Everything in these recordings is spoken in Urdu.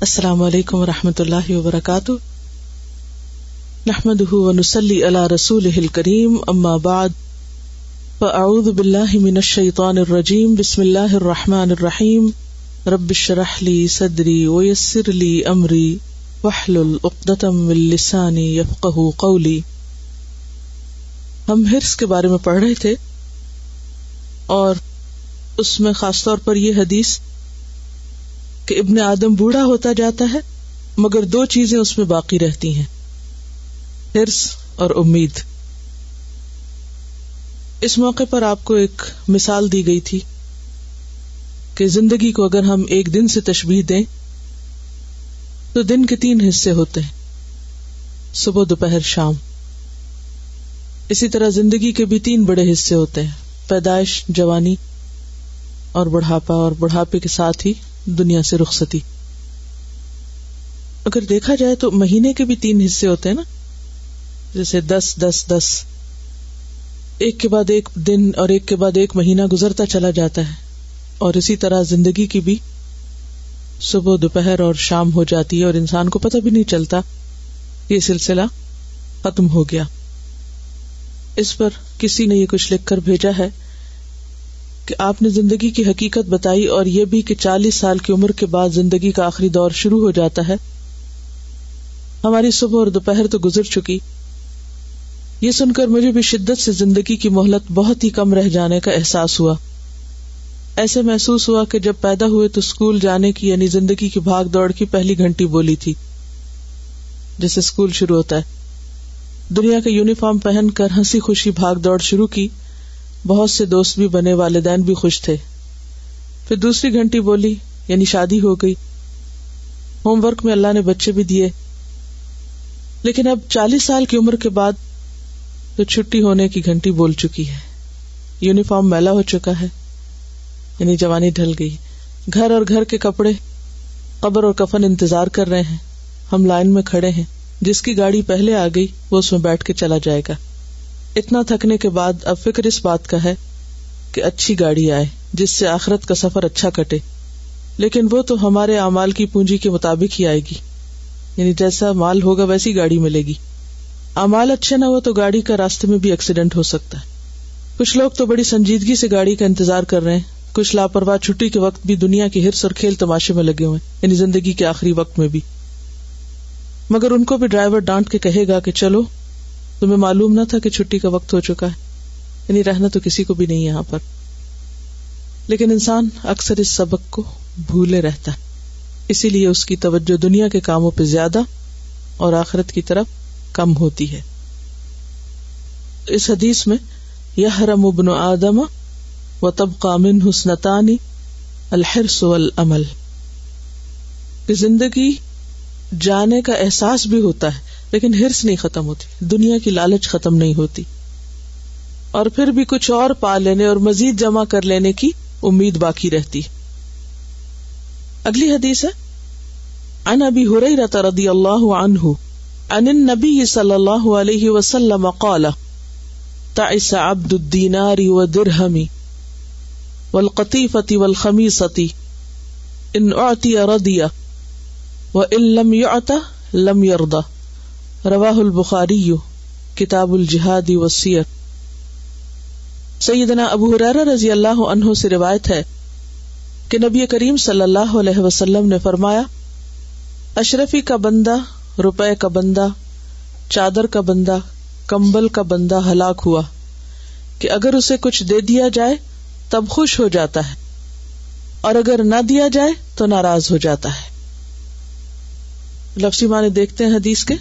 السلام علیکم و رحمۃ اللہ وبرکاتہ۔ نحمد ونسلی علی رسول کریم اما بعد، فاعوذ باللہ من الشیطان الرجیم، بسم اللہ الرحمن الرحیم۔ رب شرح لی صدری ویسر لی امری وحلل اقدتم من لسانی یفقہ قولی۔ ہم ہرس کے بارے میں پڑھ رہے تھے اور اس میں خاص طور پر یہ حدیث کہ ابن آدم بوڑھا ہوتا جاتا ہے، مگر دو چیزیں اس میں باقی رہتی ہیں۔ ہرس اور امید۔ اس موقع پر آپ کو ایک مثال دی گئی تھی کہ زندگی کو اگر ہم ایک دن سے تشبیح دیں، تو دن کے تین حصے ہوتے ہیں۔ صبح، دوپہر، شام۔ اسی طرح زندگی کے بھی تین بڑے حصے ہوتے ہیں۔ پیدائش، جوانی اور بڑھاپا اور بڑھاپے کے ساتھ ہی دنیا سے رخصتی۔ اگر دیکھا جائے تو مہینے کے بھی تین حصے ہوتے ہیں نا۔ جیسے دس دس دس۔ ایک کے بعد ایک دن اور ایک کے بعد ایک مہینہ گزرتا چلا جاتا ہے۔ اور اسی طرح زندگی کی بھی۔ صبح، دوپہر اور شام ہو جاتی ہے اور انسان کو پتہ بھی نہیں چلتا۔ یہ سلسلہ ختم ہو گیا۔ اس پر کسی نے یہ کچھ لکھ کر بھیجا ہے۔ کہ آپ نے زندگی کی حقیقت بتائی اور یہ بھی کہ چالیس سال کی عمر کے بعد زندگی کا آخری دور شروع ہو جاتا ہے۔ ہماری صبح اور دوپہر تو گزر چکی۔ یہ سن کر مجھے بھی شدت سے زندگی کی مہلت بہت ہی کم رہ جانے کا احساس ہوا۔ ایسے محسوس ہوا کہ جب پیدا ہوئے تو اسکول جانے کی یعنی زندگی کی بھاگ دوڑ کی پہلی گھنٹی بولی تھی، جیسے اسکول شروع ہوتا ہے۔ دنیا کا یونیفارم پہن کر ہنسی خوشی بھاگ دوڑ شروع کی۔ بہت سے دوست بھی بنے، والدین بھی خوش تھے۔ پھر دوسری گھنٹی بولی یعنی شادی ہو گئی۔ ہوم ورک میں اللہ نے بچے بھی دیے۔ لیکن اب چالیس سال کی عمر کے بعد تو چھٹی ہونے کی گھنٹی بول چکی ہے۔ یونیفارم میلا ہو چکا ہے۔ یعنی جوانی ڈھل گئی۔ گھر اور گھر کے کپڑے، قبر اور کفن انتظار کر رہے ہیں۔ ہم لائن میں کھڑے ہیں۔ جس کی گاڑی پہلے آ گئی، وہ اس میں بیٹھ کے چلا جائے گا۔ اتنا تھکنے کے بعد اب فکر اس بات کا ہے کہ اچھی گاڑی آئے، جس سے آخرت کا سفر اچھا کٹے۔ لیکن وہ تو ہمارے امال کی پونجی کے مطابق ہی آئے گی۔ یعنی جیسا مال ہوگا ویسی گاڑی ملے گی۔ امال اچھے نہ ہو تو گاڑی کا راستے میں بھی ایکسیڈنٹ ہو سکتا ہے۔ کچھ لوگ تو بڑی سنجیدگی سے گاڑی کا انتظار کر رہے ہیں۔ کچھ لاپرواہ چھٹی کے وقت بھی دنیا کی ہرس اور کھیل تماشے میں لگے ہوئے یعنی زندگی کے آخری وقت میں بھی۔ مگر ان کو بھی ڈرائیور ڈانٹ کے کہے گا کہ چلو تمہیں معلوم نہ تھا کہ چھٹی کا وقت ہو چکا ہے۔ یعنی رہنا تو کسی کو بھی نہیں یہاں پر۔ لیکن انسان اکثر اس سبق کو بھولے رہتا ہے۔ اسی لیے اس کی توجہ دنیا کے کاموں پہ زیادہ اور آخرت کی طرف کم ہوتی ہے۔ اس حدیث میں یہ رم ابن آدم و تب قامن حسنتانی الحرس والعمل زندگی جانے کا احساس بھی ہوتا ہے۔ لیکن ہرس نہیں ختم ہوتی، دنیا کی لالچ ختم نہیں ہوتی۔ اور پھر بھی کچھ اور پا لینے اور مزید جمع کر لینے کی امید باقی رہتی۔ اگلی حدیث ہے ان ابی ہریرہ رضی اللہ عنہ ان النبی صلی اللہ علیہ وسلم قال، تعس عبد الدینار والدرہم والقطیفة والخمیصة ان اعطی رضی وان لم يعط لم يرضى روا البخاری، کتاب الجہادی وسیع سیدنا ابو حرار رضی اللہ عنہ سے روایت ہے کہ نبی کریم صلی اللہ علیہ وسلم نے فرمایا، اشرفی کا بندہ، روپے کا بندہ، چادر کا بندہ، کمبل کا بندہ ہلاک ہوا کہ اگر اسے کچھ دے دیا جائے تب خوش ہو جاتا ہے، اور اگر نہ دیا جائے تو ناراض ہو جاتا ہے۔ لفظی معنی دیکھتے ہیں حدیث کے؟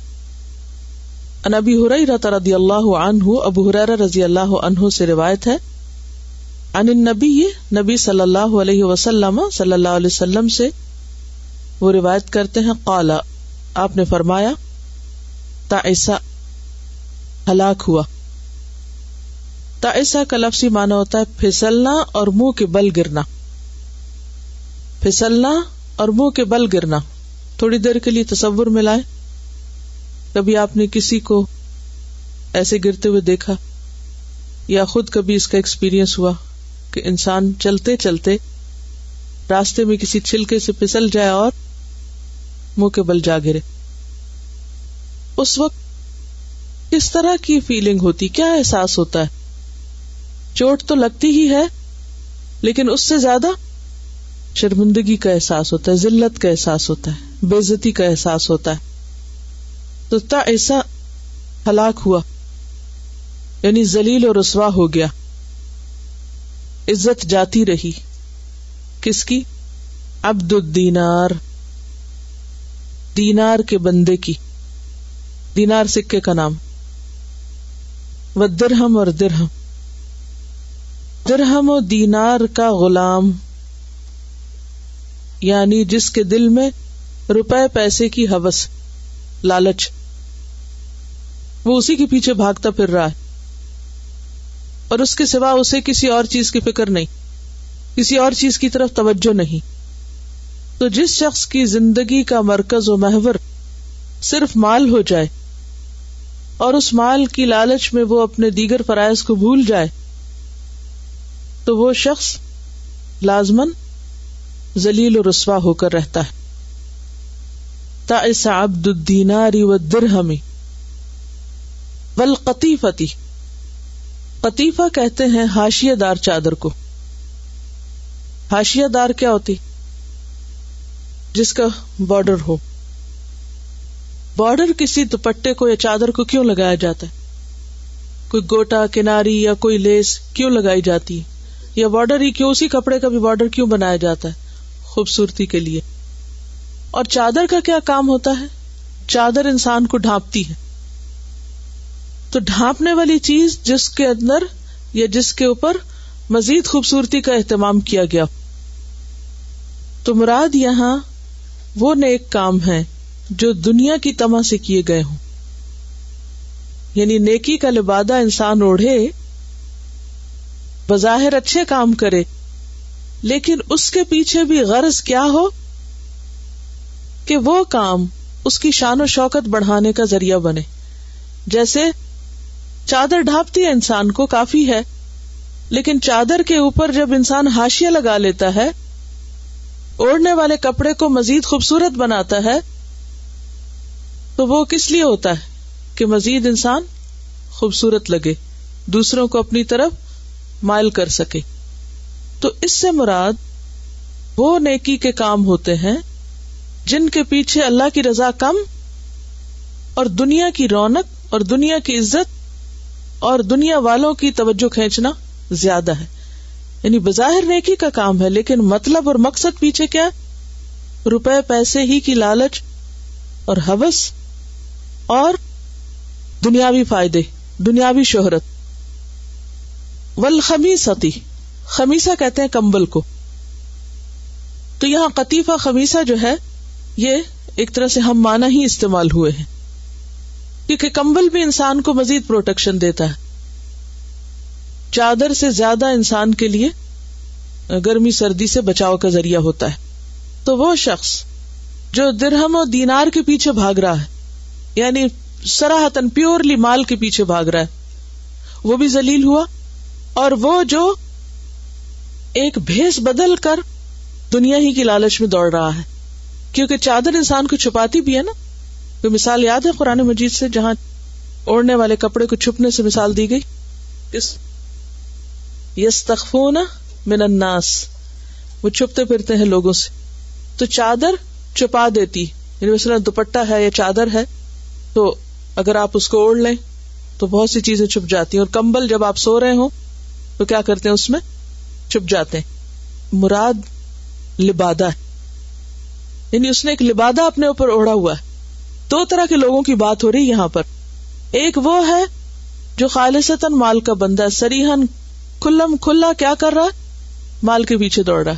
نبی حریرہ رضی اللہ عنہ، ابو حریرہ رضی اللہ عنہ سے روایت ہے۔ ان نبی نبی صلی اللہ علیہ وسلم، صلی اللہ علیہ وسلم سے وہ روایت کرتے ہیں۔ قالا آپ نے فرمایا تائسا ہلاک ہوا۔ تائسا کا لفظی مانا ہوتا ہے پھسلنا اور منہ کے بل گرنا۔ پھسلنا اور منہ کے بل گرنا۔ تھوڑی دیر کے لیے تصور میں لائے کبھی آپ نے کسی کو ایسے گرتے ہوئے دیکھا یا خود کبھی اس کا ایکسپیرئنس ہوا کہ انسان چلتے چلتے راستے میں کسی چھلکے سے پھسل جائے اور منہ کے بل جا گرے؟ اس وقت کس طرح کی فیلنگ ہوتی، کیا احساس ہوتا ہے؟ چوٹ تو لگتی ہی ہے، لیکن اس سے زیادہ شرمندگی کا احساس ہوتا ہے، ذلت کا احساس ہوتا ہے بےزتی کا احساس ہوتا ہے۔ تو تا ایسا ہلاک ہوا یعنی زلیل اور رسوا ہو گیا۔ عزت جاتی رہی۔ کس کی؟ عبد الدینار۔ دینار کے بندے کی۔ دینار سکے کا نام۔ و درہم اور درہم۔ درہم و دینار کا غلام یعنی جس کے دل میں روپے پیسے کی حوث، لالچ۔ وہ اسی کے پیچھے بھاگتا پھر رہا ہے۔ اور اس کے سوا اسے کسی اور چیز کی فکر نہیں، کسی اور چیز کی طرف توجہ نہیں۔ تو جس شخص کی زندگی کا مرکز و محور صرف مال ہو جائے اور اس مال کی لالچ میں وہ اپنے دیگر فرائض کو بھول جائے، تو وہ شخص لازمن ذلیل و رسوا ہو کر رہتا ہے۔ تا عبد الدیناری و درہمی بل قطیفتی قطیفہ کہتے ہیں ہاشیہ دار چادر کو۔ ہاشیہ دار کیا ہوتی؟ جس کا بارڈر ہو۔ بارڈر کسی دوپٹے کو یا چادر کو کیوں لگایا جاتا ہے؟ کوئی گوٹا، کناری یا کوئی لیس کیوں لگائی جاتی؟ ہے یا بارڈر ہی کیوں اسی کپڑے کا بھی بارڈر کیوں بنایا جاتا ہے؟ خوبصورتی کے لیے۔ اور چادر کا کیا کام ہوتا ہے؟ چادر انسان کو ڈھانپتی ہے۔ تو ڈھانپنے والی چیز جس کے اندر یا جس کے اوپر مزید خوبصورتی کا اہتمام کیا گیا۔ تو مراد یہاں وہ نیک کام ہے جو دنیا کی تما سے کیے گئے ہوں۔ یعنی نیکی کا لبادہ انسان اوڑھے، بظاہر اچھے کام کرے، لیکن اس کے پیچھے بھی غرض کیا ہو؟ کہ وہ کام اس کی شان و شوکت بڑھانے کا ذریعہ بنے۔ جیسے چادر ڈھانپتی ہے انسان کو کافی ہے، لیکن چادر کے اوپر جب انسان ہاشیا لگا لیتا ہے، اوڑھنے والے کپڑے کو مزید خوبصورت بناتا ہے، تو وہ کس لیے ہوتا ہے؟ کہ مزید انسان خوبصورت لگے، دوسروں کو اپنی طرف مائل کر سکے۔ تو اس سے مراد وہ نیکی کے کام ہوتے ہیں، جن کے پیچھے اللہ کی رضا کم اور دنیا کی رونق اور دنیا کی عزت اور دنیا والوں کی توجہ کھینچنا زیادہ ہے۔ یعنی بظاہر نیکی کا کام ہے، لیکن مطلب اور مقصد پیچھے کیا روپے، پیسے ہی کی لالچ اور حوث اور دنیاوی فائدے، دنیاوی شہرت۔ ول خمیسا کہتے ہیں کمبل کو۔ تو یہاں قطیفہ خمیسا جو ہے، یہ ایک طرح سے ہم مانا ہی استعمال ہوئے ہیں۔ کیونکہ کمبل بھی انسان کو مزید پروٹیکشن دیتا ہے۔ چادر سے زیادہ انسان کے لیے گرمی سردی سے بچاؤ کا ذریعہ ہوتا ہے۔ تو وہ شخص جو درہم و دینار کے پیچھے بھاگ رہا ہے یعنی سراہتن پیورلی مال کے پیچھے بھاگ رہا ہے، وہ بھی ذلیل ہوا اور وہ جو ایک بھیس بدل کر دنیا ہی کی لالچ میں دوڑ رہا ہے۔ کیونکہ چادر انسان کو چھپاتی بھی ہے نا۔ کوئی مثال یاد ہے قرآن مجید سے جہاں اوڑھنے والے کپڑے کو چھپنے سے مثال دی گئی؟ کس یس تخفون من الناس۔ وہ چھپتے پھرتے ہیں لوگوں سے۔ تو چادر چھپا دیتی۔ یعنی مثلاً دوپٹہ ہے یا چادر ہے، تو اگر آپ اس کو اوڑھ لیں تو بہت سی چیزیں چھپ جاتی ہیں۔ اور کمبل جب آپ سو رہے ہوں، تو کیا کرتے ہیں اس میں؟ چھپ جاتے ہیں۔ مراد لبادہ ہے۔ یعنی اس نے ایک لبادہ اپنے اوپر اوڑھا ہوا ہے۔ دو طرح کے لوگوں کی بات ہو رہی یہاں پر۔ ایک وہ ہے جو خالصتاً مال کا بندہ سریحن کھلم کھلا کیا کر رہا ہے؟ مال کے پیچھے دوڑ رہا ہے۔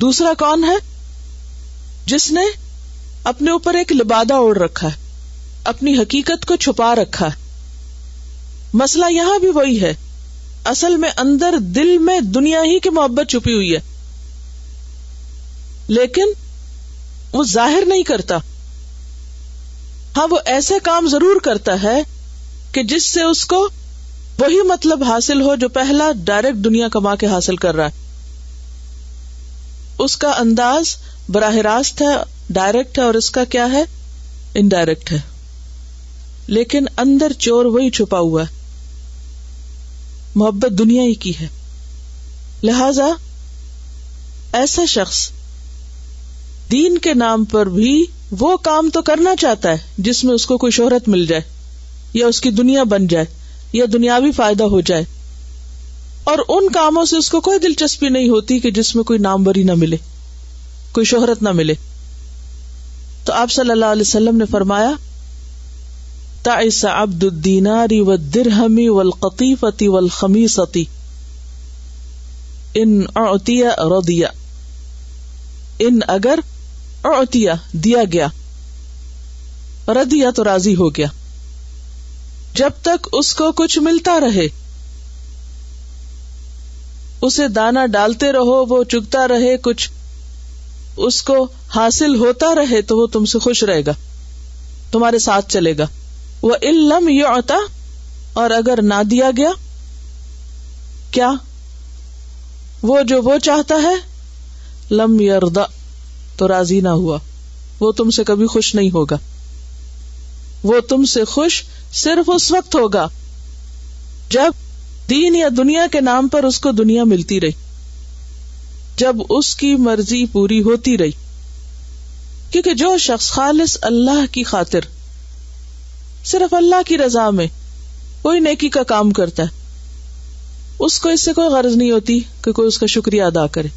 دوسرا کون ہے؟ جس نے اپنے اوپر ایک لبادہ اوڑھ رکھا ہے، اپنی حقیقت کو چھپا رکھا ہے۔ مسئلہ یہاں بھی وہی ہے۔ اصل میں اندر دل میں دنیا ہی کی محبت چھپی ہوئی ہے۔ لیکن وہ ظاہر نہیں کرتا۔ ہاں وہ ایسے کام ضرور کرتا ہے کہ جس سے اس کو وہی مطلب حاصل ہو جو پہلا ڈائریکٹ دنیا کما کے حاصل کر رہا ہے۔ اس کا انداز براہ راست ہے، ڈائریکٹ ہے، اور اس کا کیا ہے؟ انڈائریکٹ ہے۔ لیکن اندر چور وہی چھپا ہوا ہے۔ محبت دنیا ہی کی ہے۔ لہذا ایسا شخص دین کے نام پر بھی وہ کام تو کرنا چاہتا ہے جس میں اس کو کوئی شہرت مل جائے، یا اس کی دنیا بن جائے، یا دنیاوی فائدہ ہو جائے۔ اور ان کاموں سے اس کو کوئی دلچسپی نہیں ہوتی کہ جس میں کوئی نام بری نہ ملے، کوئی شہرت نہ ملے۔ تو آپ صلی اللہ علیہ وسلم نے فرمایا، تعس عبد الدیناری و درہمی والقطیفتی والخمیستی ان اعطیا رضیا ان اگر اعطیا دیا گیا۔ ردیا تو راضی ہو گیا۔ جب تک اس کو کچھ ملتا رہے، اسے دانا ڈالتے رہو، وہ چگتا رہے، کچھ اس کو حاصل ہوتا رہے تو وہ تم سے خوش رہے گا، تمہارے ساتھ چلے گا۔ وہ علم یو اور اگر نہ دیا گیا، کیا؟ وہ جو وہ چاہتا ہے، لم یردا تو راضی نہ ہوا۔ وہ تم سے کبھی خوش نہیں ہوگا۔ وہ تم سے خوش صرف اس وقت ہوگا جب دین یا دنیا کے نام پر اس کو دنیا ملتی رہی۔ جب اس کی مرضی پوری ہوتی رہی۔ کیونکہ جو شخص خالص اللہ کی خاطر، صرف اللہ کی رضا میں کوئی نیکی کا کام کرتا ہے، اس کو اس سے کوئی غرض نہیں ہوتی کہ کوئی اس کا شکریہ ادا کرے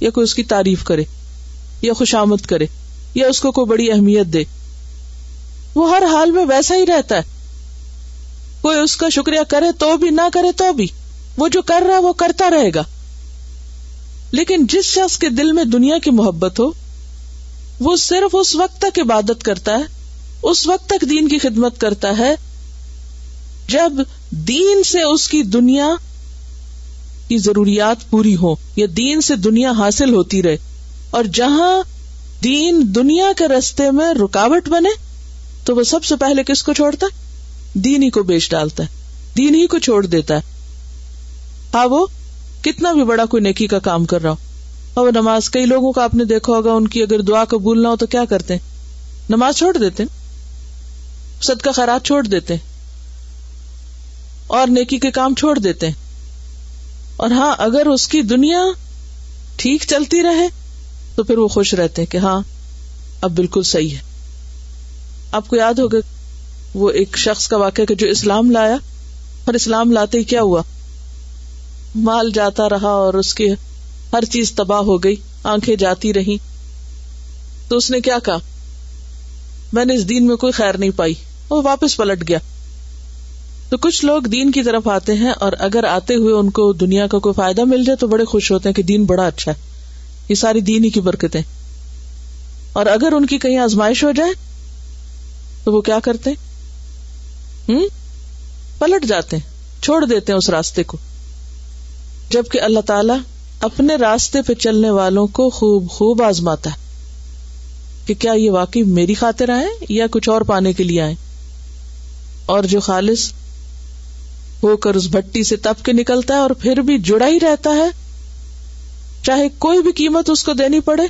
یا کوئی اس کی تعریف کرے۔ یا خوشامد کرے، یا اس کو کوئی بڑی اہمیت دے۔ وہ ہر حال میں ویسا ہی رہتا ہے۔ کوئی اس کا شکریہ کرے تو بھی، نہ کرے تو بھی۔ وہ جو کر رہا ہے وہ کرتا رہے گا۔ لیکن جس شخص کے دل میں دنیا کی محبت ہو، وہ صرف اس وقت تک عبادت کرتا ہے، اس وقت تک دین کی خدمت کرتا ہے، جب دین سے اس کی دنیا کی ضروریات پوری ہو یا دین سے دنیا حاصل ہوتی رہے۔ اور جہاں دین دنیا کے رستے میں رکاوٹ بنے، تو وہ سب سے پہلے کس کو چھوڑتا ہے؟ دین ہی کو بیچ ڈالتا ہے، دین ہی کو چھوڑ دیتا ہے۔ ہاں وہ، کتنا بھی بڑا کوئی نیکی کا کام کر رہا ہو۔ اور نماز، کئی لوگوں کا آپ نے دیکھا ہوگا، ان کی اگر دعا قبول نہ ہو تو کیا کرتے نماز چھوڑ دیتے سد کا خیرات چھوڑ دیتے اور نیکی کے کام چھوڑ دیتے اور ہاں اگر اس کی دنیا ٹھیک چلتی رہے تو پھر وہ خوش رہتے کہ ہاں اب بالکل صحیح ہے۔ آپ کو یاد ہوگا، وہ ایک شخص کا واقعہ کہ جو اسلام لایا اور اسلام لاتے ہی کیا ہوا؟ مال جاتا رہا اور اس کی ہر چیز تباہ ہو گئی، آنکھیں جاتی رہی تو اس نے کیا کہا؟ میں نے اس دین میں کوئی خیر نہیں پائی، وہ واپس پلٹ گیا۔ تو کچھ لوگ دین کی طرف آتے ہیں اور اگر آتے ہوئے ان کو دنیا کا کوئی فائدہ مل جائے تو بڑے خوش ہوتے ہیں کہ دین بڑا اچھا ہے۔ یہ ساری دین ہی کی برکتیں۔ اور اگر ان کی کہیں آزمائش ہو جائے، تو وہ کیا کرتے؟ ہوں پلٹ جاتے ہیں چھوڑ دیتے ہیں اس راستے کو۔ جبکہ اللہ تعالی اپنے راستے پہ چلنے والوں کو خوب خوب آزماتا ہے۔ کہ کیا یہ واقعی میری خاطر آئے یا کچھ اور پانے کے لیے آئے؟ اور جو خالص ہو کر اس بھٹی سے تپ کے نکلتا ہے اور پھر بھی جڑا ہی رہتا ہے چاہے کوئی بھی قیمت اس کو دینی پڑے،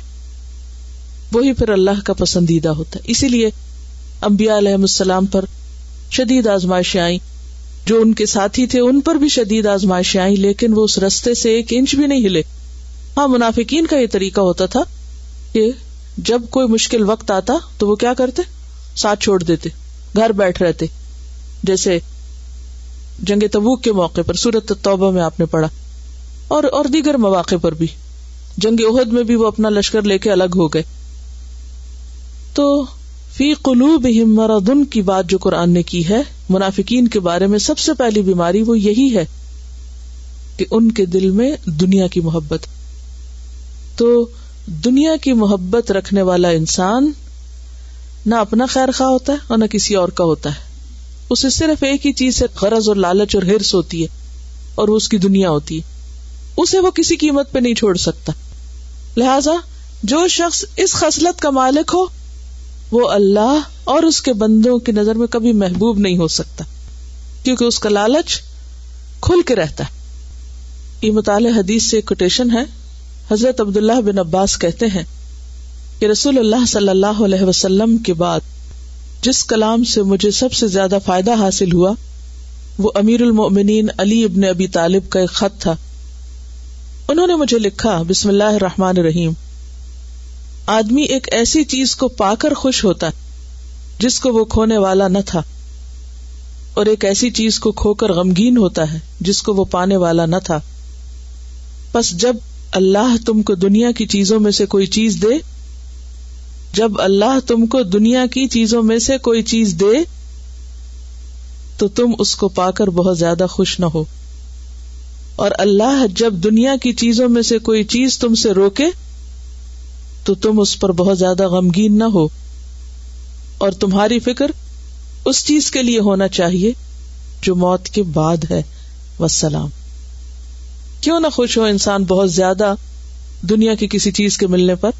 وہی پھر اللہ کا پسندیدہ ہوتا ہے۔ اسی لیے امبیا علیہ السلام پر شدید آزمائشیں آئی جو ان کے ساتھی تھے، ان پر بھی شدید آزمائشیں آئی لیکن وہ اس رستے سے ایک انچ بھی نہیں ہلے۔ ہاں منافقین کا یہ طریقہ ہوتا تھا کہ جب کوئی مشکل وقت آتا تو وہ کیا کرتے؟ ساتھ چھوڑ دیتے، گھر بیٹھ رہتے۔ جیسے جنگ تبوک کے موقع پر سورت توبہ میں آپ نے پڑھا۔ اور اور دیگر مواقع پر بھی۔ جنگ عہد میں بھی وہ اپنا لشکر لے کے الگ ہو گئے۔ تو فی قلوب مرادن کی بات جو قرآن نے کی ہے، منافقین کے بارے میں سب سے پہلی بیماری وہ یہی ہے کہ ان کے دل میں دنیا کی محبت۔ تو دنیا کی محبت رکھنے والا انسان نہ اپنا خیر خواہ ہوتا ہے اور نہ کسی اور کا ہوتا ہے۔ اسے صرف ایک ہی چیز سے غرض اور لالچ اور ہرس ہوتی ہے اور وہ اس کی دنیا ہوتی ہے۔ اسے وہ کسی قیمت پہ نہیں چھوڑ سکتا۔ لہذا جو شخص اس خصلت کا مالک ہو، وہ اللہ اور اس کے بندوں کی نظر میں کبھی محبوب نہیں ہو سکتا، کیونکہ اس کا لالچ کھل کے رہتا ہے۔ یہ مطالعہ حدیث سے کوٹیشن ہے۔ حضرت عبداللہ بن عباس کہتے ہیں کہ رسول اللہ صلی اللہ علیہ وسلم کے بعد جس کلام سے مجھے سب سے زیادہ فائدہ حاصل ہوا، وہ امیر المؤمنین علی ابن ابی طالب کا ایک خط تھا۔ انہوں نے مجھے لکھا، بسم اللہ الرحمن الرحیم، آدمی ایک ایسی چیز کو پا کر خوش ہوتا جس کو وہ کھونے والا نہ تھا، اور ایک ایسی چیز کو کھو کر غمگین ہوتا ہے، جس کو وہ پانے والا نہ تھا۔ بس جب اللہ تم کو دنیا کی چیزوں میں سے کوئی چیز دے، جب اللہ تم کو دنیا کی چیزوں میں سے کوئی چیز دے، تو تم اس کو پا کر بہت زیادہ خوش نہ ہو۔ اور اللہ جب دنیا کی چیزوں میں سے کوئی چیز تم سے روکے تو تم اس پر بہت زیادہ غمگین نہ ہو اور تمہاری فکر اس چیز کے لیے ہونا چاہیے جو موت کے بعد ہے۔ وسلام کیوں نہ خوش ہو انسان بہت زیادہ دنیا کی کسی چیز کے ملنے پر؟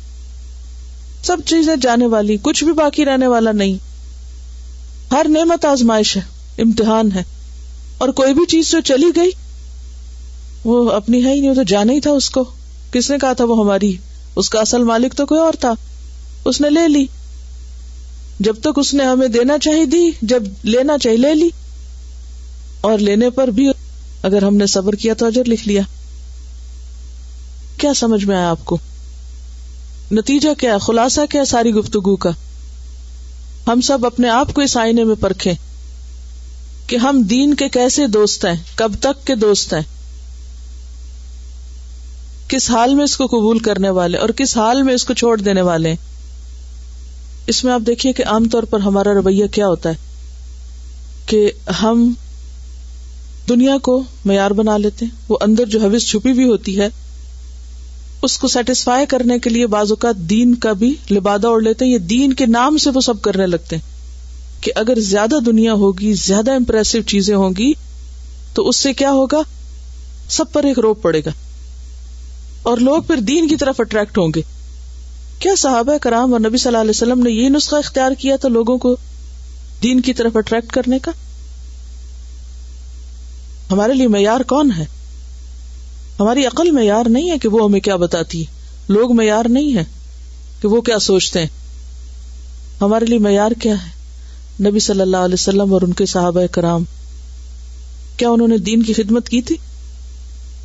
سب چیزیں جانے والی، کچھ بھی باقی رہنے والا نہیں۔ ہر نعمت آزمائش ہے، امتحان ہے۔ اور کوئی بھی چیز جو چلی گئی وہ اپنی ہے ہی نہیں، وہ تو جانا ہی تھا اس کو۔ کس نے کہا تھا وہ ہماری؟ اس کا اصل مالک تو کوئی اور تھا۔ اس نے لے لی۔ جب تک اس نے ہمیں دینا چاہیے دی، جب لینا چاہیے لے لی۔ اور لینے پر بھی اگر ہم نے صبر کیا تو اجر لکھ لیا۔ کیا سمجھ میں آیا آپ کو؟ نتیجہ کیا خلاصہ کیا ساری گفتگو کا؟ ہم سب اپنے آپ کو اس آئینے میں پرکھیں کہ ہم دین کے کیسے دوست ہیں؟ کب تک کے دوست ہیں؟ کس حال میں اس کو قبول کرنے والے اور کس حال میں اس کو چھوڑ دینے والے ہیں؟ اس میں آپ دیکھیے کہ عام طور پر ہمارا رویہ کیا ہوتا ہے کہ ہم دنیا کو معیار بنا لیتے ہیں، وہ اندر جو حوث چھپی بھی ہوتی ہے، اس کو سیٹسفائی کرنے کے لیے بعض اوقات دین کا بھی لبادہ اوڑھ لیتے ہیں، یہ دین کے نام سے وہ سب کرنے لگتے ہیں کہ اگر زیادہ دنیا ہوگی، زیادہ امپریسو چیزیں ہوں گی، تو اس سے کیا ہوگا؟ سب پر ایک روپ پڑے گا۔ اور لوگ پھر دین کی طرف اٹریکٹ ہوں گے۔ کیا صحابہ کرام اور نبی صلی اللہ علیہ وسلم نے یہ نسخہ اختیار کیا تھا لوگوں کو دین کی طرف اٹریکٹ کرنے کا؟ ہمارے لیے معیار کون ہے؟ ہماری عقل معیار نہیں ہے کہ وہ ہمیں کیا بتاتی ہے لوگ معیار نہیں ہے کہ وہ کیا سوچتے ہیں۔ ہمارے لیے معیار کیا ہے؟ نبی صلی اللہ علیہ وسلم اور ان کے صحابہ کرام۔ کیا انہوں نے دین کی خدمت کی تھی؟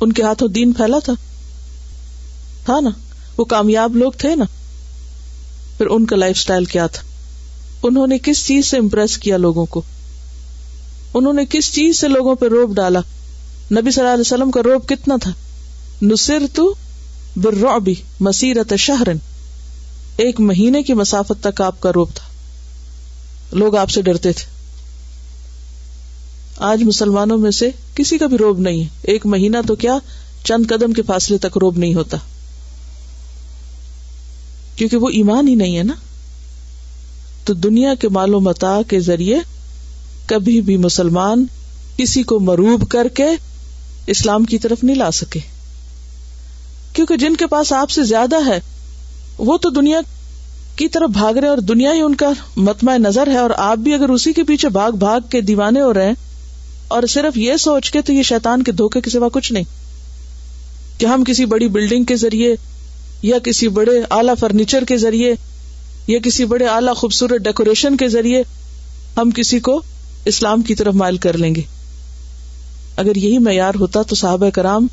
ان کے ہاتھوں دین پھیلا تھا؟ تھا نا؟ وہ کامیاب لوگ تھے نا؟ پھر ان کا لائف اسٹائل کیا تھا؟ انہوں نے کس چیز سے امپریس کیا لوگوں کو؟ انہوں نے کس چیز سے لوگوں پہ روپ ڈالا؟ نبی صلی اللہ علیہ وسلم کا روپ کتنا تھا؟ نصر تو برعبی مسیرت شہرن۔ ایک مہینے کی مسافت تک آپ کا روپ تھا۔ لوگ آپ سے ڈرتے تھے۔ آج مسلمانوں میں سے کسی کا بھی روب نہیں ہے۔ ایک مہینہ تو کیا؟ چند قدم کے فاصلے تک روب نہیں ہوتا۔ کیونکہ وہ ایمان ہی نہیں ہے نا۔ تو دنیا کے مال و متا کے ذریعے کبھی بھی مسلمان کسی کو مروب کر کے اسلام کی طرف نہیں لا سکے۔ کیونکہ جن کے پاس آپ سے زیادہ ہے، وہ تو دنیا کی طرف بھاگ رہے اور دنیا ہی ان کا متمع نظر ہے۔ اور آپ بھی اگر اسی کے پیچھے بھاگ بھاگ کے دیوانے ہو رہے ہیں اور صرف یہ سوچ کے تو یہ شیطان کے دھوکے کے سوا کچھ نہیں۔ کہ ہم کسی بڑی بلڈنگ کے ذریعے یا کسی بڑے اعلی فرنیچر کے ذریعے، یا کسی بڑے اعلی خوبصورت ڈیکوریشن کے ذریعے ہم کسی کو اسلام کی طرف مائل کر لیں گے۔ اگر یہی معیار ہوتا تو صحابہ کرام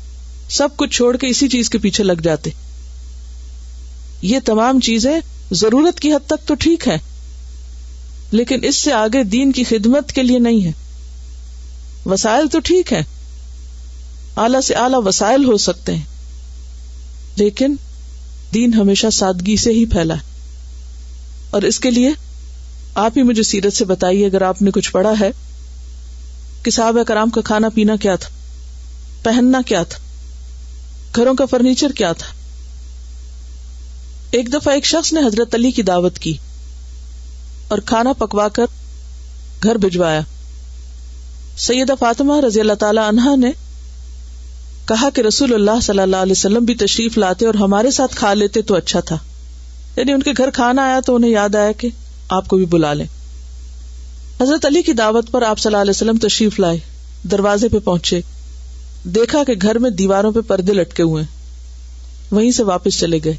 سب کچھ چھوڑ کے اسی چیز کے پیچھے لگ جاتے۔ یہ تمام چیزیں ضرورت کی حد تک تو ٹھیک ہے لیکن اس سے آگے دین کی خدمت کے لیے نہیں ہے وسائل تو ٹھیک ہے اعلی سے اعلی وسائل ہو سکتے ہیں، لیکن دین ہمیشہ سادگی سے ہی پھیلا ہے۔ اور اس کے لیے آپ ہی مجھے سیرت سے بتائیے، اگر آپ نے کچھ پڑھا ہے، کہ صحابہ کرام کا کھانا پینا کیا تھا، پہننا کیا تھا، گھروں کا فرنیچر کیا تھا۔ ایک دفعہ ایک شخص نے حضرت علی کی دعوت کی اور کھانا پکوا کر گھر بھجوایا۔ سیدہ فاطمہ رضی اللہ تعالی عنہا نے کہا کہ رسول اللہ صلی اللہ علیہ وسلم بھی تشریف لاتے اور ہمارے ساتھ کھا لیتے تو اچھا تھا۔ یعنی ان کے گھر کھانا آیا تو انہیں یاد آیا کہ آپ کو بھی بلا لیں۔ حضرت علی کی دعوت پر آپ صلی اللہ علیہ وسلم تشریف لائے، دروازے پہ پہنچے۔ دیکھا کہ گھر میں دیواروں پہ پردے لٹکے ہوئے وہیں سے واپس چلے گئے۔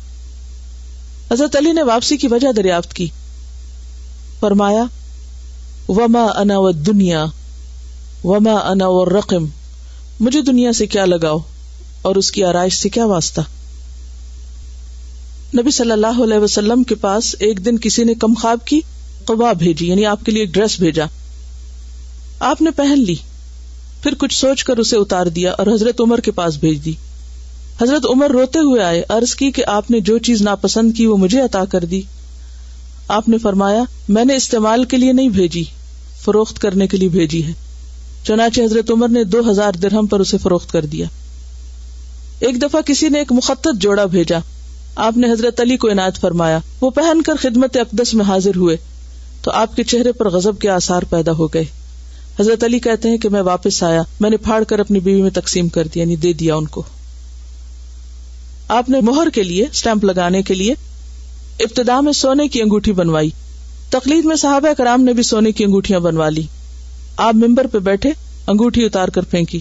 حضرت علی نے واپسی کی وجہ دریافت کی۔ فرمایا، وما انا و دنیا وما انا و رقم مجھے دنیا سے کیا لگاؤ اور اس کی آرائش سے کیا واسطہ؟ نبی صلی اللہ علیہ وسلم کے پاس ایک دن کسی نے کم خواب کی، قبا بھیجی یعنی آپ کے لیے ایک ڈریس بھیجا۔ آپ نے پہن لی، پھر کچھ سوچ کر اسے اتار دیا اور حضرت عمر کے پاس بھیج دی۔ حضرت عمر روتے ہوئے آئے ارض کی کہ آپ نے جو چیز ناپسند کی وہ مجھے عطا کر دی۔ آپ نے فرمایا، میں نے استعمال کے لیے نہیں بھیجی، فروخت کرنے کے لیے بھیجی ہے۔ چنانچہ حضرت عمر نے دو ہزار درہم پر اسے فروخت کر دیا۔ ایک دفعہ کسی نے ایک مخطط جوڑا بھیجا۔ آپ نے حضرت علی کو عنایت فرمایا۔ وہ پہن کر خدمت اقدس میں حاضر ہوئے۔ تو آپ کے چہرے پر غزب کے آثار پیدا ہو گئے۔ حضرت علی کہتے ہیں کہ میں واپس آیا۔ میں نے پھاڑ کر اپنی بیوی میں تقسیم کر دیا یعنی دے دیا ان کو۔ آپ نے مہر کے لیے اسٹمپ لگانے کے لیے ابتدا میں سونے کی انگوٹھی بنوائی۔ تقلید میں صحابہ کرام نے بھی سونے کی انگوٹیاں بنوا لی آپ ممبر پہ بیٹھے، انگوٹھی اتار کر پھینکی۔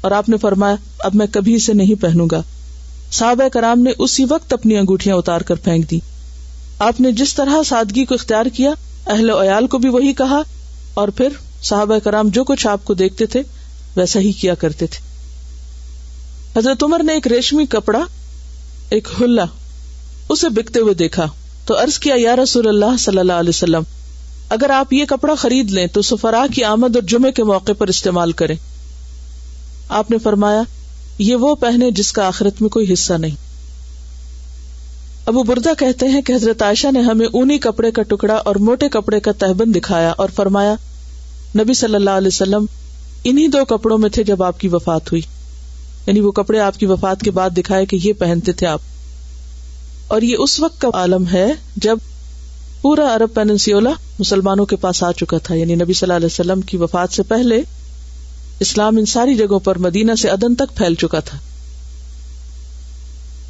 اور آپ نے فرمایا، اب میں کبھی اسے نہیں پہنوں گا۔ صحابہ کرام نے اسی وقت اپنی انگوٹیاں اتار کر پھینک دی آپ نے جس طرح سادگی کو اختیار کیا، اہل عیال کو بھی وہی کہا۔ اور پھر صحابہ کرام جو کچھ آپ کو دیکھتے تھے، ویسا ہی کیا کرتے تھے۔ حضرت عمر نے ایک ریشمی کپڑا، ایک ہلا اسے بکتے ہوئے دیکھا۔ تو ارض کیا، یا رسول اللہ صلی اللہ علیہ وسلم اگر آپ یہ کپڑا خرید لیں تو سفرا کی آمد اور جمعے کے موقع پر استعمال کریں۔ آپ نے فرمایا، یہ وہ پہنے جس کا آخرت میں کوئی حصہ نہیں۔ ابو بردا کہتے ہیں کہ حضرت عائشہ نے ہمیں اونی کپڑے کا ٹکڑا اور موٹے کپڑے کا تہبند دکھایا اور فرمایا، نبی صلی اللہ علیہ وسلم، انہی دو کپڑوں میں تھے جب آپ کی وفات ہوئی۔ یعنی وہ کپڑے آپ کی وفات کے بعد دکھائے کہ یہ پہنتے تھے آپ۔ اور یہ اس وقت کا عالم ہے جب پورا عرب پیننسیولا مسلمانوں کے پاس آ چکا تھا یعنی نبی صلی اللہ علیہ وسلم کی وفات سے پہلے اسلام ان ساری جگہوں پر مدینہ سے ادن تک پھیل چکا تھا۔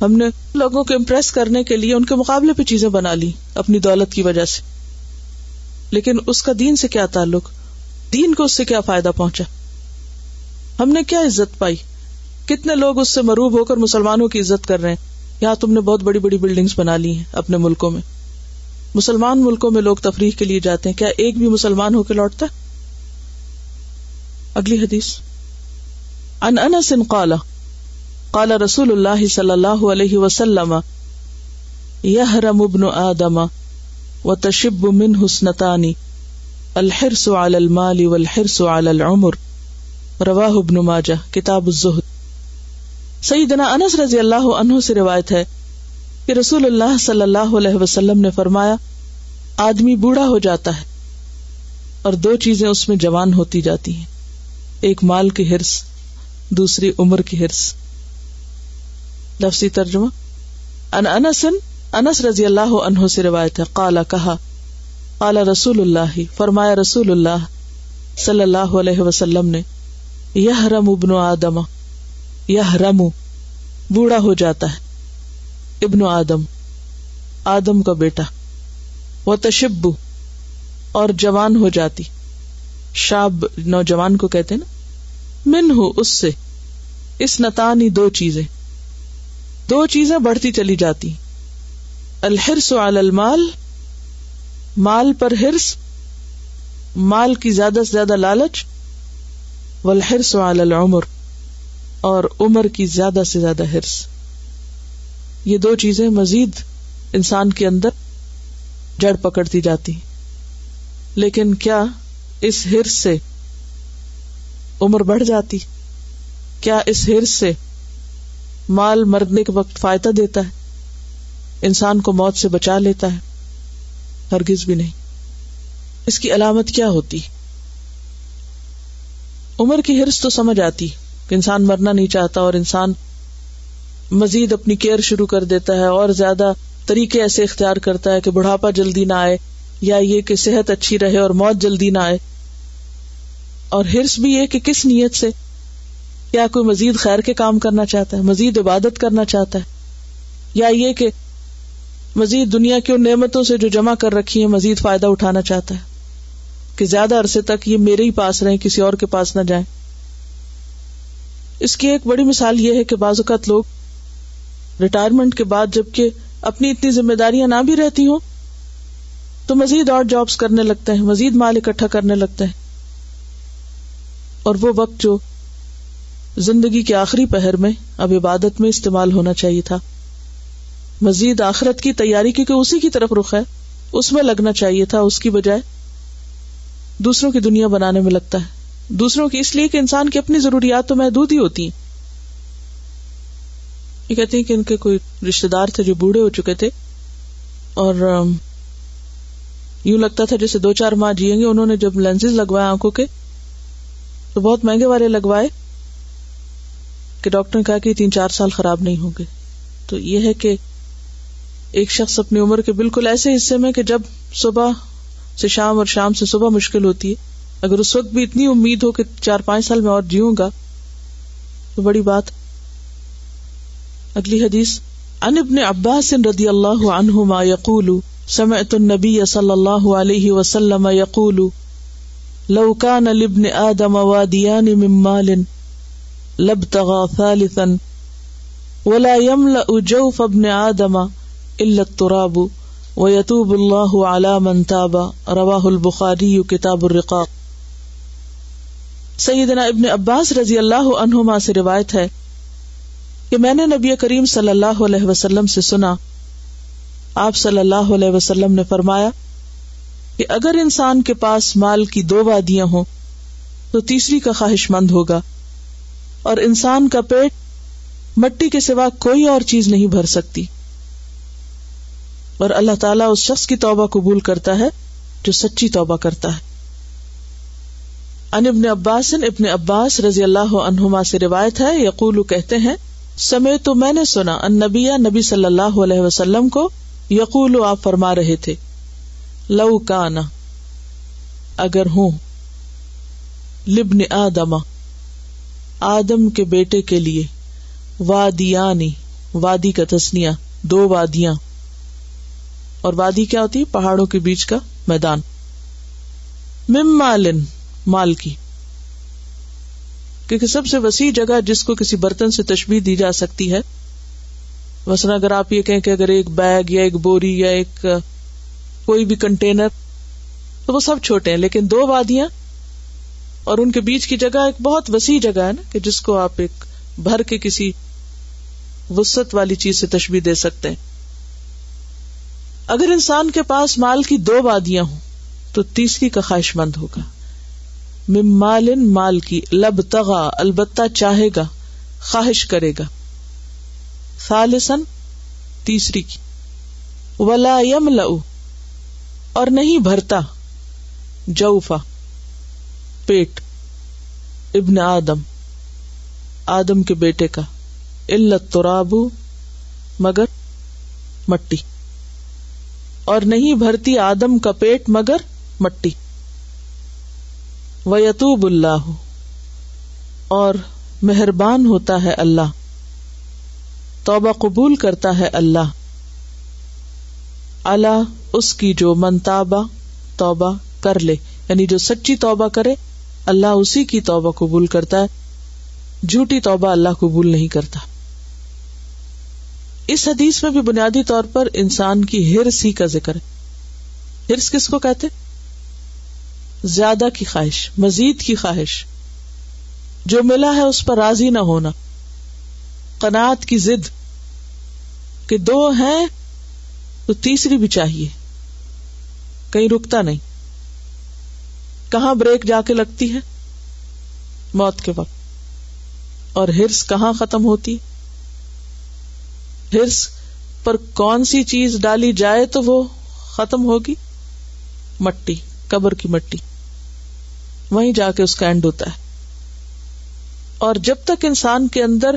ہم نے لوگوں کو امپریس کرنے کے لیے ان کے مقابلے پہ چیزیں بنا لی اپنی دولت کی وجہ سے۔ لیکن اس کا دین سے کیا تعلق؟ دین کو اس سے کیا فائدہ پہنچا؟ ہم نے کیا عزت پائی؟ کتنے لوگ اس سے مروب ہو کر مسلمانوں کی عزت کر رہے ہیں؟ یہاں تم نے بہت بڑی بڑی بلڈنگس بنا لی ہیں اپنے ملکوں میں؟ مسلمان ملکوں میں لوگ تفریح کے لیے جاتے ہیں۔ کیا ایک بھی مسلمان ہو کے لوٹتا؟ ہے اگلی حدیث۔ ان انس قال قال رسول اللہ صلی اللہ علیہ وسلم يهرم ابن آدم وتشب منه حسنتانی الحرص على المال والحرص على العمر۔ رواہ ابن ماجہ، کتاب الزہد۔ سیدنا انس رضی اللہ عنہ سے روایت ہے کہ رسول اللہ صلی اللہ علیہ وسلم نے فرمایا، آدمی بوڑھا ہو جاتا ہے اور دو چیزیں اس میں جوان ہوتی جاتی ہیں۔ ایک مال کی ہرس دوسری عمر کی ہرس لفظی ترجمہ ان انسن انس رضی اللہ عنہ سے روایت ہے کالا کہا کالا رسول اللہ، فرمایا رسول اللہ صلی اللہ علیہ وسلم نے یہ رم ابن آدم یا رمو بوڑھا ہو جاتا ہے۔ ابن آدم آدم کا بیٹا۔ وہ تشبو اور جوان ہو جاتی۔ شاب نوجوان کو کہتے نا من ہو اس سے۔ اس نتانی دو چیزیں۔ دو چیزیں بڑھتی چلی جاتی۔ الحرس علی المال، مال پر ہرس مال کی زیادہ سے زیادہ لالچ۔ والحرس علی العمر، اور عمر کی زیادہ سے زیادہ ہرس یہ دو چیزیں مزید انسان کے اندر جڑ پکڑتی جاتی لیکن کیا اس ہرس سے عمر بڑھ جاتی؟ کیا اس ہرس سے مال مرنے کے وقت فائدہ دیتا ہے؟ انسان کو موت سے بچا لیتا ہے؟ ہرگز بھی نہیں۔ اس کی علامت کیا ہوتی؟ عمر کی ہرس تو سمجھ آتی کہ انسان مرنا نہیں چاہتا اور انسان مزید اپنی کیئر شروع کر دیتا ہے اور زیادہ طریقے ایسے اختیار کرتا ہے کہ بڑھاپا جلدی نہ آئے یا یہ کہ صحت اچھی رہے اور موت جلدی نہ آئے۔ اور ہرس بھی یہ کہ کس نیت سے؟ کیا کوئی مزید خیر کے کام کرنا چاہتا ہے، مزید عبادت کرنا چاہتا ہے؟ یا یہ کہ مزید دنیا کی ان نعمتوں سے جو جمع کر رکھی ہے مزید فائدہ اٹھانا چاہتا ہے۔ کہ زیادہ عرصے تک یہ میرے ہی پاس رہے کسی اور کے پاس نہ جائیں۔ اس کی ایک بڑی مثال یہ ہے کہ بعض اوقات لوگ ریٹائرمنٹ کے بعد جبکہ اپنی اتنی ذمہ داریاں نہ بھی رہتی ہوں، تو مزید اور جابس کرنے لگتے ہیں، مزید مال اکٹھا کرنے لگتے ہیں۔ اور وہ وقت جو زندگی کے آخری پہر میں اب عبادت میں استعمال ہونا چاہیے تھا۔ مزید آخرت کی تیاری، کیونکہ اسی کی طرف رخ ہے، اس میں لگنا چاہیے تھا، اس کی بجائے دوسروں کی دنیا بنانے میں لگتا ہے۔ دوسروں کی، اس لیے کہ انسان کی اپنی ضروریات تو محدود ہی ہوتی ہیں۔ یہ کہتے ہیں کہ ان کے کوئی رشتے دار تھے جو بوڑھے ہو چکے تھے اور یوں لگتا تھا جیسے دو چار ماہ جیئیں گے، انہوں نے جب لینس لگوائے آنکھوں کے، تو بہت مہنگے والے لگوائے کہ ڈاکٹر نے کہا کہ تین چار سال خراب نہیں ہوں گے۔ تو یہ ہے کہ ایک شخص اپنی عمر کے بالکل ایسے حصے میں کہ جب صبح سے شام اور شام سے صبح مشکل ہوتی ہے، اگر اس وقت بھی اتنی امید ہو کہ چار پانچ سال میں اور جیوں گا، تو بڑی بات اگلی حدیث ان ابن عباس رضی اللہ عنہما یقول، سمعت النبی صلی اللہ علیہ وسلم یقول، لو كان لابن آدم واديان من مال لابتغى ثالثا ولا يملأ جوف ابن آدم إلا التراب ويتوب الله على من تاب۔ رواه البخاري كتاب الرقاق۔ سیدنا ابن عباس رضی اللہ عنہما سے روایت ہے کہ میں نے نبی کریم صلی اللہ علیہ وسلم سے سنا، آپ صلی اللہ علیہ وسلم نے فرمایا کہ اگر انسان کے پاس مال کی دو وادیاں ہوں، تو تیسری کا خواہش مند ہوگا۔ اور انسان کا پیٹ مٹی کے سوا کوئی اور چیز نہیں بھر سکتی۔ اور اللہ تعالیٰ اس شخص کی توبہ قبول کرتا ہے جو سچی توبہ کرتا ہے۔ ان ابن عباس ابن عباس رضی اللہ عنہما سے روایت ہے، یقول، کہتے ہیں سمے تو میں نے سنا ان نبی نبی صلی اللہ علیہ وسلم کو یقول آپ فرما رہے تھے، لو کانا اگر ہوں، لبن آدم آدم کے بیٹے کے لیے، وادیانی، وادی کا تسنیا دو وادیاں۔ اور وادی کیا ہوتی؟ پہاڑوں کے بیچ کا میدان۔ مم مالن، مال کی۔ کیونکہ سب سے وسیع جگہ جس کو کسی برتن سے تشبیح دی جا سکتی ہے، مثلاً اگر آپ یہ کہیں کہ اگر ایک بیگ یا ایک بوری یا ایک، کوئی بھی کنٹینر تو وہ سب چھوٹے ہیں، لیکن دو وادیاں اور ان کے بیچ کی جگہ ایک بہت وسیع جگہ ہے نا، کہ جس کو آپ ایک بھر کے کسی وسط والی چیز سے تشبیح دے سکتے ہیں۔ اگر انسان کے پاس مال کی دو وادیاں ہوں، تو تیسری کا خواہش مند ہوگا۔ مال مال کی لب تغا البتہ چاہے گا، خواہش کرے گا۔ سالسن تیسری کی، ولا یم لو اور نہیں بھرتا۔ جوفا پیٹ، ابن آدم آدم کے بیٹے کا۔ علت ترابو مگر مٹی۔ اور نہیں بھرتی آدم کا پیٹ، مگر مٹی۔ و یتوب اللہ اور مہربان ہوتا ہے اللہ۔ توبہ قبول کرتا ہے اللہ۔ اللہ اس کی جو منتابہ توبہ کر لے۔ یعنی جو سچی توبہ کرے، اللہ اسی کی توبہ قبول کرتا ہے۔ جھوٹی توبہ اللہ قبول نہیں کرتا۔ اس حدیث میں بھی بنیادی طور پر انسان کی ہرس ہی کا ذکر ہے۔ ہرس کس کو کہتے؟ زیادہ کی خواہش، مزید کی خواہش۔ جو ملا ہے اس پر راضی نہ ہونا۔ قناعت کی ضد۔ کہ دو ہیں، تو تیسری بھی چاہیے۔ کہیں رکتا نہیں۔ کہاں بریک جا کے لگتی ہے؟ موت کے وقت۔ اور ہرس کہاں ختم ہوتی؟ ہرس پر کون سی چیز ڈالی جائے تو وہ ختم ہوگی؟ مٹی۔ قبر کی مٹی۔ وہیں جا کے اس کا اینڈ ہوتا ہے۔ اور جب تک انسان کے اندر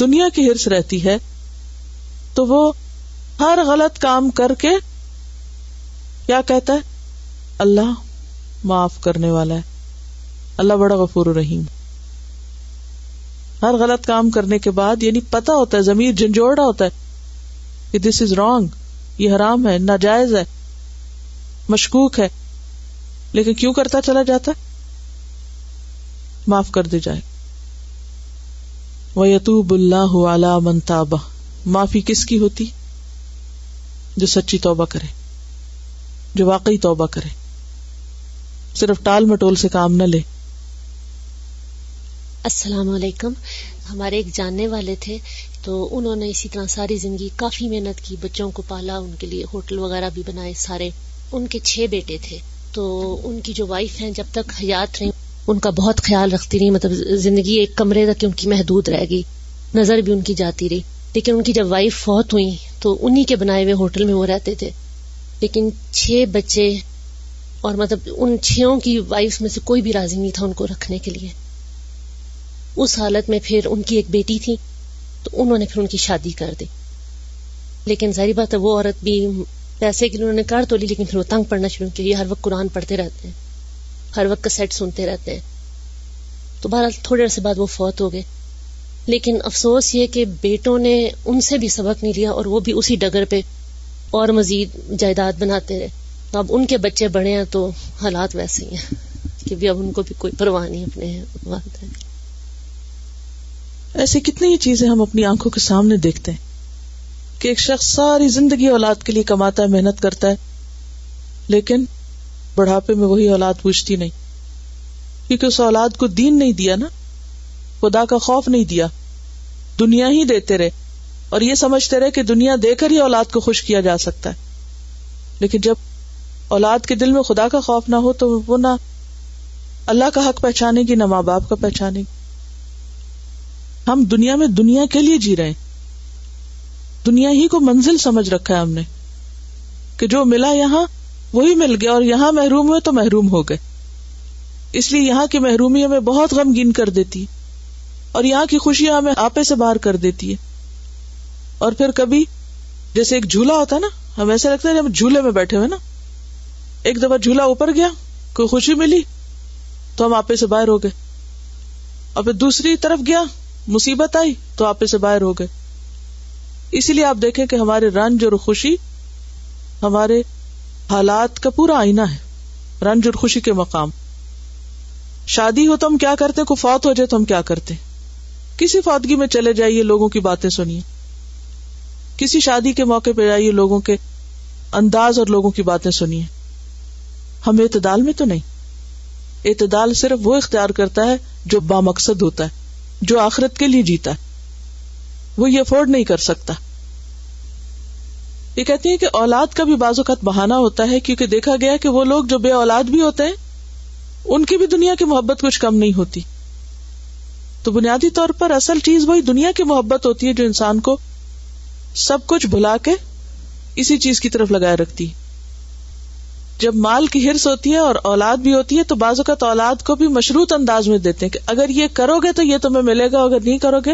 دنیا کی ہرس رہتی ہے، تو وہ ہر غلط کام کر کے کیا کہتا ہے؟ اللہ معاف کرنے والا ہے۔ اللہ بڑا غفور رحیم۔ ہر غلط کام کرنے کے بعد یعنی پتا ہوتا ہے زمین جھنجھوڑا ہوتا ہے کہ دس از رانگ یہ حرام ہے، ناجائز ہے۔ مشکوک ہے۔ لیکن کیوں کرتا چلا جاتا؟ ہے معاف کر دے جائے۔ وہ یتوب اللہ منتابہ معافی کس کی ہوتی؟ جو سچی توبہ کرے۔ جو واقعی توبہ کرے۔ صرف ٹال مٹول سے کام نہ لے۔ السلام علیکم۔ ہمارے ایک جاننے والے تھے۔ تو انہوں نے اسی طرح ساری زندگی کافی محنت کی، بچوں کو پالا، ان کے لیے ہوٹل وغیرہ بھی بنائے سارے۔ ان کے چھ بیٹے تھے۔ تو ان کی جو وائف ہیں، جب تک حیات رہی، ان کا بہت خیال رکھتی رہی۔ مطلب زندگی ایک کمرے تک ان کی محدود رہ گئی۔ نظر بھی ان کی جاتی رہی۔ لیکن ان کی جب وائف فوت ہوئی، تو انہی کے بنائے ہوئے ہوٹل میں وہ رہتے تھے۔ لیکن چھ بچے، اور مطلب ان چھوں کی وائف میں سے کوئی بھی راضی نہیں تھا ان کو رکھنے کے لیے۔ اس حالت میں پھر ان کی ایک بیٹی تھی، تو انہوں نے پھر ان کی شادی کر دی۔ لیکن ظاہری بات ہے، وہ عورت بھی پیسے کے لیے انہوں نے کر تو لی، لیکن پھر وہ تنگ پڑھنا شروع کیا یہ ہر وقت قرآن پڑھتے رہتے ہیں۔ ہر وقت کا سیٹ سنتے رہتے ہیں۔ تو بہرحال تھوڑے عرصے بعد وہ فوت ہو گئے۔ لیکن افسوس یہ کہ بیٹوں نے ان سے بھی سبق نہیں لیا اور وہ بھی اسی ڈگر پہ اور مزید جائیداد بناتے رہے۔ تو اب ان کے بچے بڑے ہیں تو حالات ویسے ہی ہیں کہ بھی اب ان کو بھی کوئی پرواہ نہیں اپنے والدین ایسی کتنی چیزیں ہم اپنی آنکھوں کے سامنے دیکھتے ہیں۔ کہ ایک شخص ساری زندگی اولاد کے لیے کماتا ہے، محنت کرتا ہے، لیکن بڑھاپے میں وہی اولاد پوچھتی نہیں۔ کیونکہ اس اولاد کو دین نہیں دیا نا، خدا کا خوف نہیں دیا۔ دنیا ہی دیتے رہے۔ اور یہ سمجھتے رہے کہ دنیا دے کر ہی اولاد کو خوش کیا جا سکتا ہے۔ لیکن جب اولاد کے دل میں خدا کا خوف نہ ہو تو وہ نہ اللہ کا حق پہچانے گی، نہ ماں باپ کا پہچانے گی۔ ہم دنیا میں دنیا کے لیے جی رہے ہیں۔ دنیا ہی کو منزل سمجھ رکھا ہے ہم نے کہ جو ملا یہاں وہی مل گیا اور یہاں محروم ہوئے تو محروم ہو گئے۔ اس لیے یہاں کی محرومی ہمیں بہت غمگین کر دیتی اور یہاں کی خوشیاں ہمیں آپے سے باہر کر دیتی ہے۔ اور پھر کبھی جیسے ایک جھولا ہوتا ہے نا، ہم ایسے لگتا ہے جب جھولے میں بیٹھے ہوئے نا۔ ایک دفعہ جھولا اوپر گیا، کوئی خوشی ملی، تو ہم آپے سے باہر ہو گئے۔ اور پھر دوسری طرف گیا، مصیبت آئی، تو آپے سے باہر ہو گئے۔ اسی لیے آپ دیکھیں کہ ہمارے رنج اور خوشی ہمارے حالات کا پورا آئینہ ہے۔ رنج اور خوشی کے مقام۔ شادی ہو تو ہم کیا کرتے؟ کو فوت ہو جائے تو ہم کیا کرتے؟ کسی فوتگی میں چلے جائیے، لوگوں کی باتیں سنیے۔ کسی شادی کے موقع پہ جائیے، لوگوں کے انداز اور لوگوں کی باتیں سنیے۔ ہم اعتدال میں تو نہیں۔ اعتدال صرف وہ اختیار کرتا ہے جو بامقصد ہوتا ہے، جو آخرت کے لیے جیتا ہے۔ وہ یہ افورڈ نہیں کر سکتا۔ یہ کہتی ہیں کہ اولاد کا بھی بعض اوقات بہانا ہوتا ہے کیونکہ دیکھا گیا کہ وہ لوگ جو بے اولاد بھی ہوتے ہیں، ان کی بھی دنیا کی محبت کچھ کم نہیں ہوتی۔ تو بنیادی طور پر اصل چیز وہی دنیا کی محبت ہوتی ہے جو انسان کو سب کچھ بھلا کے اسی چیز کی طرف لگائے رکھتی۔ جب مال کی ہرس ہوتی ہے اور اولاد بھی ہوتی ہے تو بعض اوقات اولاد کو بھی مشروط انداز میں دیتے ہیں کہ اگر یہ کرو گے تو یہ تمہیں ملے گا، اگر نہیں کرو گے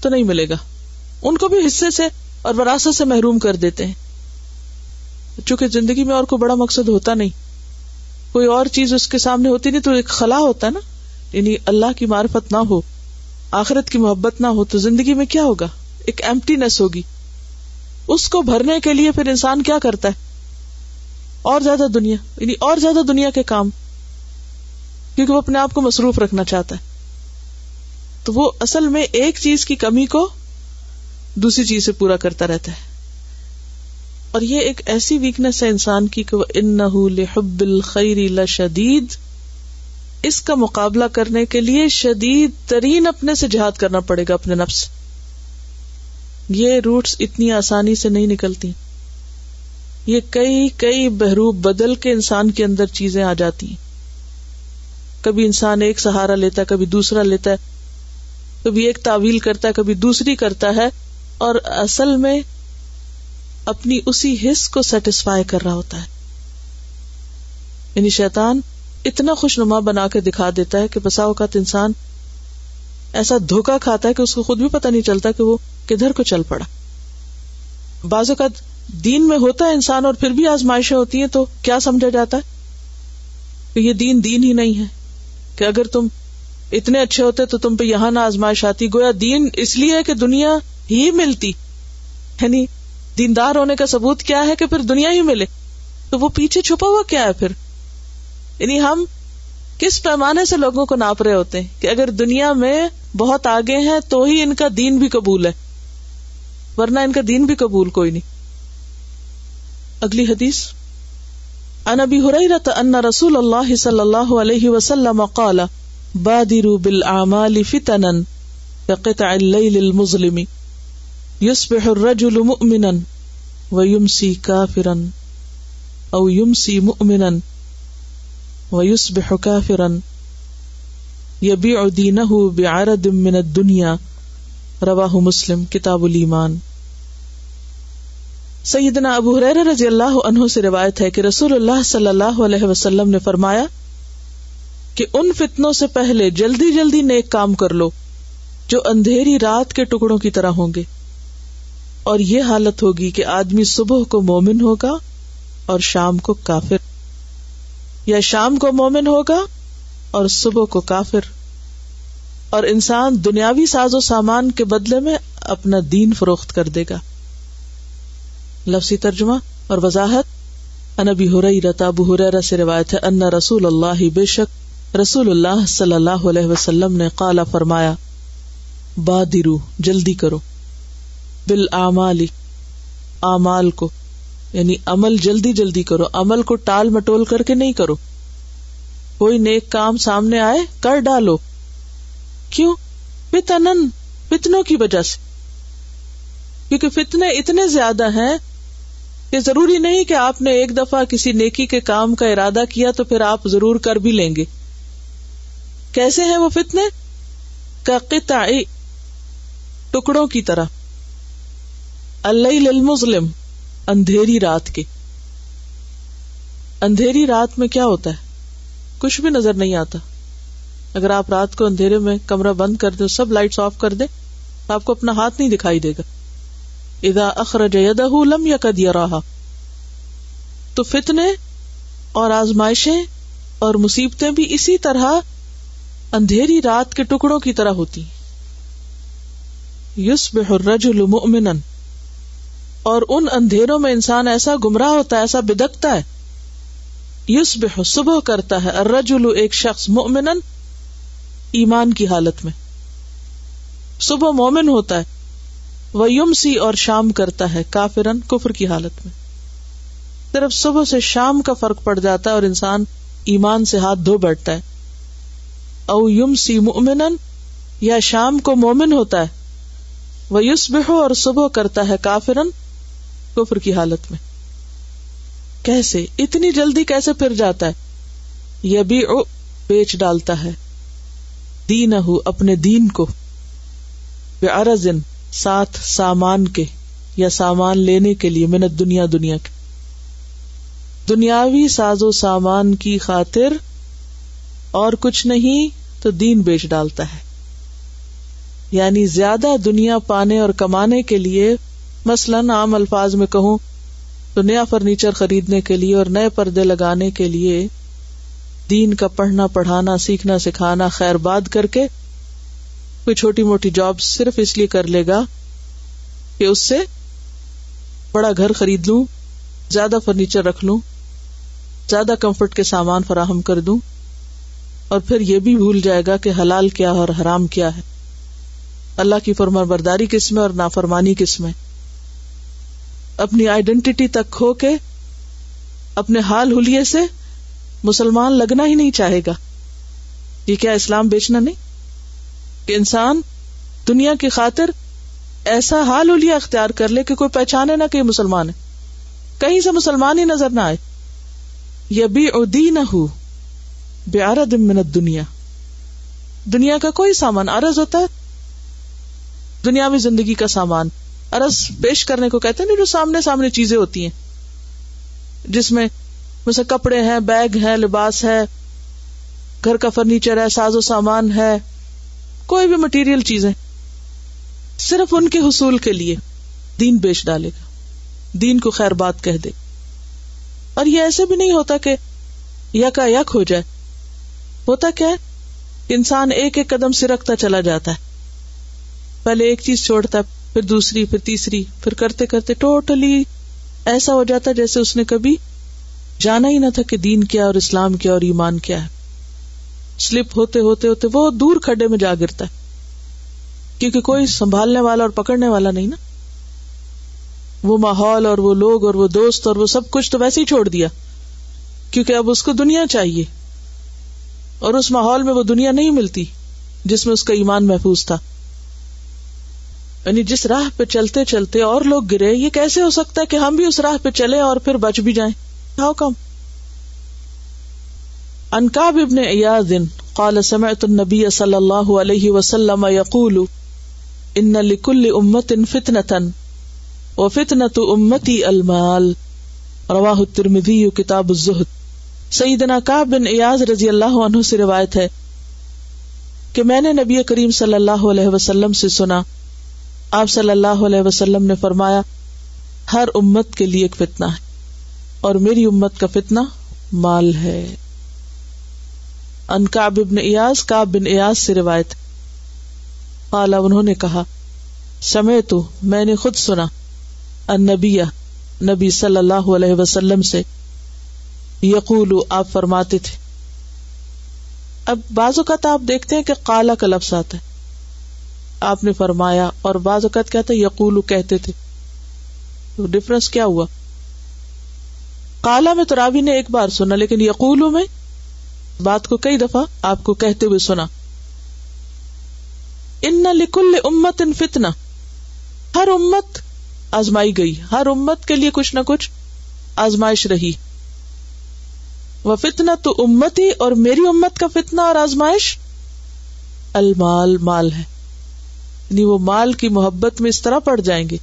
تو نہیں ملے گا۔ ان کو بھی حصے سے اور وراثت سے محروم کر دیتے ہیں۔ چونکہ زندگی میں اور کوئی بڑا مقصد ہوتا نہیں۔ کوئی اور چیز اس کے سامنے ہوتی نہیں تو ایک خلا ہوتا ہے نا۔ یعنی اللہ کی معرفت نہ ہو، آخرت کی محبت نہ ہو تو زندگی میں کیا ہوگا؟ ایک ایمٹینس ہوگی۔ اس کو بھرنے کے لیے پھر انسان کیا کرتا ہے؟ اور زیادہ دنیا یعنی اور زیادہ دنیا کے کام۔ کیونکہ وہ اپنے آپ کو مصروف رکھنا چاہتا ہے۔ تو وہ اصل میں ایک چیز کی کمی کو دوسری چیز سے پورا کرتا رہتا ہے۔ اور یہ ایک ایسی ویکنیس ہے انسان کی کہ وہ الخیر شدید اس کا مقابلہ کرنے کے لیے شدید ترین اپنے سے جہاد کرنا پڑے گا اپنے نفس۔ یہ روٹس اتنی آسانی سے نہیں نکلتی۔ یہ کئی کئی بحروب بدل کے انسان کے اندر چیزیں آ جاتی ہیں۔ کبھی انسان ایک سہارا لیتا ہے، کبھی دوسرا لیتا ہے، کبھی ایک تعویل کرتا ہے، کبھی دوسری کرتا ہے۔ اور اصل میں اپنی اسی حص کو سیٹسفائی کر رہا ہوتا ہے۔ یعنی شیطان اتنا خوش نما بنا کے دکھا دیتا ہے کہ بسا اوقات انسان ایسا دھوکا کھاتا ہے کہ اس کو خود بھی پتا نہیں چلتا کہ وہ کدھر کو چل پڑا۔ بعض اوقات دین میں ہوتا ہے انسان اور پھر بھی آزمائشیں ہوتی ہیں تو کیا سمجھا جاتا ہے؟ کہ یہ دین دین ہی نہیں ہے۔ کہ اگر تم اتنے اچھے ہوتے تو تم پہ یہاں نہ آزمائش آتی۔ گویا دین اس لیے کہ دنیا ہی ملتی۔ یعنی دیندار ہونے کا ثبوت کیا ہے کہ پھر دنیا ہی ملے۔ تو وہ پیچھے چھپا ہوا کیا ہے پھر؟ یعنی ہم کس پیمانے سے لوگوں کو ناپ رہے ہوتے ہیں کہ اگر دنیا میں بہت آگے ہیں تو ہی ان کا دین بھی قبول ہے۔ ورنہ ان کا دین بھی قبول کوئی نہیں۔ اگلی حدیث۔ ان ابی حریرت ان رسول اللہ صلی اللہ علیہ وسلم قال، بادروا بالاعمال فتنا كقطع الليل المظلم۔ يصبح الرجل مؤمنا ويمسي كافرا او يمسي مؤمنا ويصبح كافرا. يبيع دينه بعرض من الدنيا. رواه مسلم کتاب الایمان سیدنا ابو حریر رضی اللہ عنہ سے روایت ہے کہ رسول اللہ صلی اللہ علیہ وسلم نے فرمایا کہ ان فتنوں سے پہلے جلدی جلدی نیک کام کر لو جو اندھیری رات کے ٹکڑوں کی طرح ہوں گے۔ اور یہ حالت ہوگی کہ آدمی صبح کو مومن ہوگا اور شام کو کافر، یا شام کو مومن ہوگا اور صبح کو کافر۔ اور انسان دنیاوی ساز و سامان کے بدلے میں اپنا دین فروخت کر دے گا۔ لفظی ترجمہ اور وضاحت۔ انبی رتا ابو سے روایت ہے، ان رسول اللہ بے شک، رسول اللہ صلی اللہ علیہ وسلم نے قالا، فرمایا، بادرو، جلدی کرو۔ بال اعمال کو یعنی عمل جلدی جلدی کرو، عمل کو ٹال مٹول کر کے نہیں کرو۔ کوئی نیک کام سامنے آئے، کر ڈالو۔ کیوں؟ فتنن، فتنوں کی وجہ سے۔ کیونکہ فتنے اتنے زیادہ ہیں کہ ضروری نہیں کہ آپ نے ایک دفعہ کسی نیکی کے کام کا ارادہ کیا تو پھر آپ ضرور کر بھی لیں گے۔ کیسے ہیں وہ فتنے؟ کا ٹکڑوں کی طرح۔ اللہ المظلم، اندھیری رات کے اندھیری رات میں کیا ہوتا ہے؟ کچھ بھی نظر نہیں آتا۔ اگر آپ رات کو اندھیرے میں کمرہ بند کر دیں سب لائٹس آف کر دیں تو آپ کو اپنا ہاتھ نہیں دکھائی دے گا۔ ادا اخرج لم یقد یراہا تو فتنے اور آزمائشیں اور مصیبتیں بھی اسی طرح اندھیری رات کے ٹکڑوں کی طرح ہوتی یوسب الرجل مؤمنا۔ اور ان اندھیروں میں انسان ایسا گمراہ ہوتا ہے، ایسا بدکتا ہے۔ یوسب صبح کرتا ہے، الرجل ایک شخص مؤمنا ایمان کی حالت میں۔ صبح مومن ہوتا ہے وہ یم سی اور شام کرتا ہے کافرن کفر کی حالت میں۔ صرف صبح سے شام کا فرق پڑ جاتا ہے اور انسان ایمان سے ہاتھ دھو بیٹھتا ہے۔ او یم سی مومن یا شام کو مومن ہوتا ہے۔ وہ یوس اور صبح کرتا ہے کافرن کفر کی حالت میں۔ کیسے؟ اتنی جلدی کیسے پھر جاتا ہے؟ یہ بھی بیچ ڈالتا ہے۔ دین اپنے دین کو۔ ارزن ساتھ سامان کے یا سامان لینے کے لیے منت دنیا دنیا کے۔ دنیاوی ساز و سامان کی خاطر اور کچھ نہیں تو دین بیچ ڈالتا ہے۔ یعنی زیادہ دنیا پانے اور کمانے کے لیے مثلاً عام الفاظ میں کہوں تو نیا فرنیچر خریدنے کے لیے اور نئے پردے لگانے کے لیے دین کا پڑھنا، پڑھانا، سیکھنا، سکھانا خیر باد کر کے کوئی چھوٹی موٹی جاب صرف اس لیے کر لے گا کہ اس سے بڑا گھر خرید لوں، زیادہ فرنیچر رکھ لوں، زیادہ کمفرٹ کے سامان فراہم کر دوں اور پھر یہ بھی بھول جائے گا کہ حلال کیا اور حرام کیا ہے۔ اللہ کی فرما برداری کس میں اور نافرمانی کس میں؟ اپنی آئیڈینٹی تک کھو کے، اپنے حال حلیے سے مسلمان لگنا ہی نہیں چاہے گا۔ یہ کیا اسلام بیچنا نہیں؟ کہ انسان دنیا کی خاطر ایسا حال الیا اختیار کر لے کہ کوئی پہچانے نہ کہ مسلمان ہے۔ کہیں سے مسلمان ہی نظر نہ آئے۔ یا بھی ادی نہ ہو بے آرد منت دنیا دنیا کا کوئی سامان ارض ہوتا ہے۔ دنیاوی زندگی کا سامان۔ ارض پیش کرنے کو کہتے ہیں جو سامنے سامنے چیزیں ہوتی ہیں۔ جس میں جیسے کپڑے ہیں، بیگ ہے، لباس ہے، گھر کا فرنیچر ہے، ساز و سامان ہے، کوئی بھی مٹیریل چیزیں۔ صرف ان کے حصول کے لیے دین بیچ ڈالے گا۔ دین کو خیر بات کہہ دے۔ اور یہ ایسے بھی نہیں ہوتا کہ یکا یک ہو جائے۔ ہوتا کیا انسان ایک ایک قدم سے رکھتا چلا جاتا ہے۔ پہلے ایک چیز چھوڑتا ہے پھر دوسری، پھر تیسری، پھر کرتے کرتے ٹوٹلی ایسا ہو جاتا جیسے اس نے کبھی جانا ہی نہ تھا کہ دین کیا اور اسلام کیا اور ایمان کیا ہے۔ سلپ ہوتے ہوتے ہوتے وہ دور کھڈے میں جا گرتا ہے۔ کیونکہ کوئی سنبھالنے والا اور پکڑنے والا نہیں نا۔ وہ ماحول اور وہ لوگ اور وہ دوست اور وہ سب کچھ تو ویسے ہی چھوڑ دیا۔ کیونکہ اب اس کو دنیا چاہیے۔ اور اس ماحول میں وہ دنیا نہیں ملتی جس میں اس کا ایمان محفوظ تھا۔ یعنی جس راہ پہ چلتے چلتے اور لوگ گرے، یہ کیسے ہو سکتا ہے کہ ہم بھی اس راہ پہ چلے اور پھر بچ بھی جائیں؟ ہاؤ کم انکاب ابن ایاز قال سمعت النبی صلی اللہ علیہ وسلم یقول، ان لکل امت فتنة وفتنة امتی المال. رواہ الترمذی، کتاب الزہد۔ سیدنا کعب بن ایاز رضی اللہ عنہ سے روایت ہے کہ میں نے نبی کریم صلی اللہ علیہ وسلم سے سنا آپ صلی اللہ علیہ وسلم نے فرمایا، ہر امت کے لیے ایک فتنہ ہے، اور میری امت کا فتنہ مال ہے۔ ان کعب بن ایاز، کعب بن ایاز سے روایت قال انہوں نے کہا سمے تو میں نے خود سنا، ان نبی صلی اللہ علیہ وسلم سے یقول آپ فرماتے تھے۔ اب بعض اوقات آپ دیکھتے ہیں کہ کالا کا لفظ آتا ہے۔ آپ نے فرمایا اور بعض اوقات کیا تھا یقول کہتے تھے۔ ڈفرنس کیا ہوا؟ کالا میں تو راوی نے ایک بار سنا، لیکن یقول میں بات کو کئی دفعہ آپ کو کہتے ہوئے سنا۔ ان لکل امت ان فتنا ہر امت آزمائی گئی، ہر امت کے لیے کچھ نہ کچھ آزمائش رہی۔ وہ فتنا تو امتی اور میری امت کا فتنا اور آزمائش المال مال ہے۔ یعنی وہ مال کی محبت میں اس طرح پڑ جائیں گے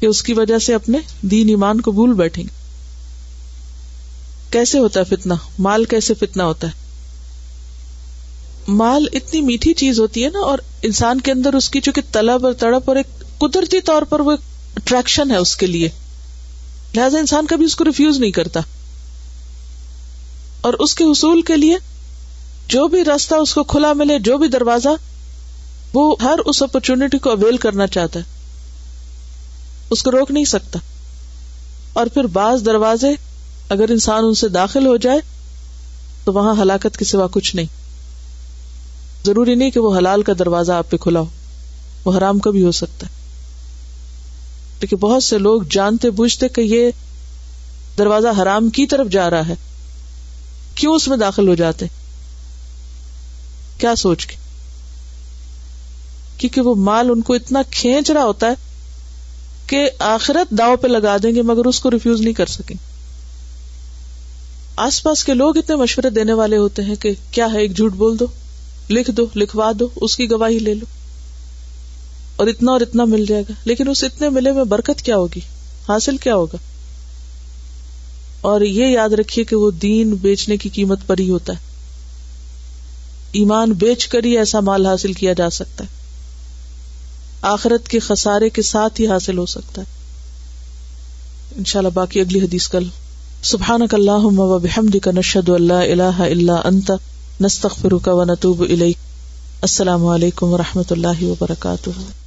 کہ اس کی وجہ سے اپنے دین ایمان کو بھول بیٹھیں گے۔ کیسے ہوتا ہے فتنا مال کیسے فتنا ہوتا ہے؟ مال اتنی میٹھی چیز ہوتی ہے نا اور انسان کے اندر اس کی چونکہ طلب اور تڑپ اور ایک قدرتی طور پر وہ اٹریکشن ہے اس کے لیے۔ لہذا انسان کبھی اس کو ریفیوز نہیں کرتا۔ اور اس کے حصول کے لیے جو بھی راستہ اس کو کھلا ملے، جو بھی دروازہ وہ ہر اس اپرچونٹی کو اویل کرنا چاہتا ہے۔ اس کو روک نہیں سکتا۔ اور پھر بعض دروازے اگر انسان ان سے داخل ہو جائے، تو وہاں ہلاکت کے سوا کچھ نہیں۔ ضروری نہیں کہ وہ حلال کا دروازہ آپ پہ کھلا ہو۔ وہ حرام کا بھی ہو سکتا ہے۔ لیکن بہت سے لوگ جانتے بوجھتے کہ یہ دروازہ حرام کی طرف جا رہا ہے۔ کیوں اس میں داخل ہو جاتے؟ کیا سوچ کے؟ کیونکہ وہ مال ان کو اتنا کھینچ رہا ہوتا ہے کہ آخرت داؤ پہ لگا دیں گے، مگر اس کو ریفیوز نہیں کر سکیں۔ آس پاس کے لوگ اتنے مشورے دینے والے ہوتے ہیں کہ کیا ہے، ایک جھوٹ بول دو، لکھ دو، لکھوا دو، اس کی گواہی لے لو۔ اور اتنا اور اتنا مل جائے گا۔ لیکن اس اتنے ملے میں برکت کیا ہوگی؟ حاصل کیا ہوگا؟ اور یہ یاد رکھیے کہ وہ دین بیچنے کی قیمت پر ہی ہوتا ہے۔ ایمان بیچ کر ہی ایسا مال حاصل کیا جا سکتا ہے۔ آخرت کے خسارے کے ساتھ ہی حاصل ہو سکتا ہے۔ انشاءاللہ باقی اگلی حدیث کل۔ سبحان کا اللہ و بحمدک کا نشد اللہ اللہ اللہ انت، نستغفرک و نتوب السلام علیکم و رحمۃ اللہ وبرکاتہ۔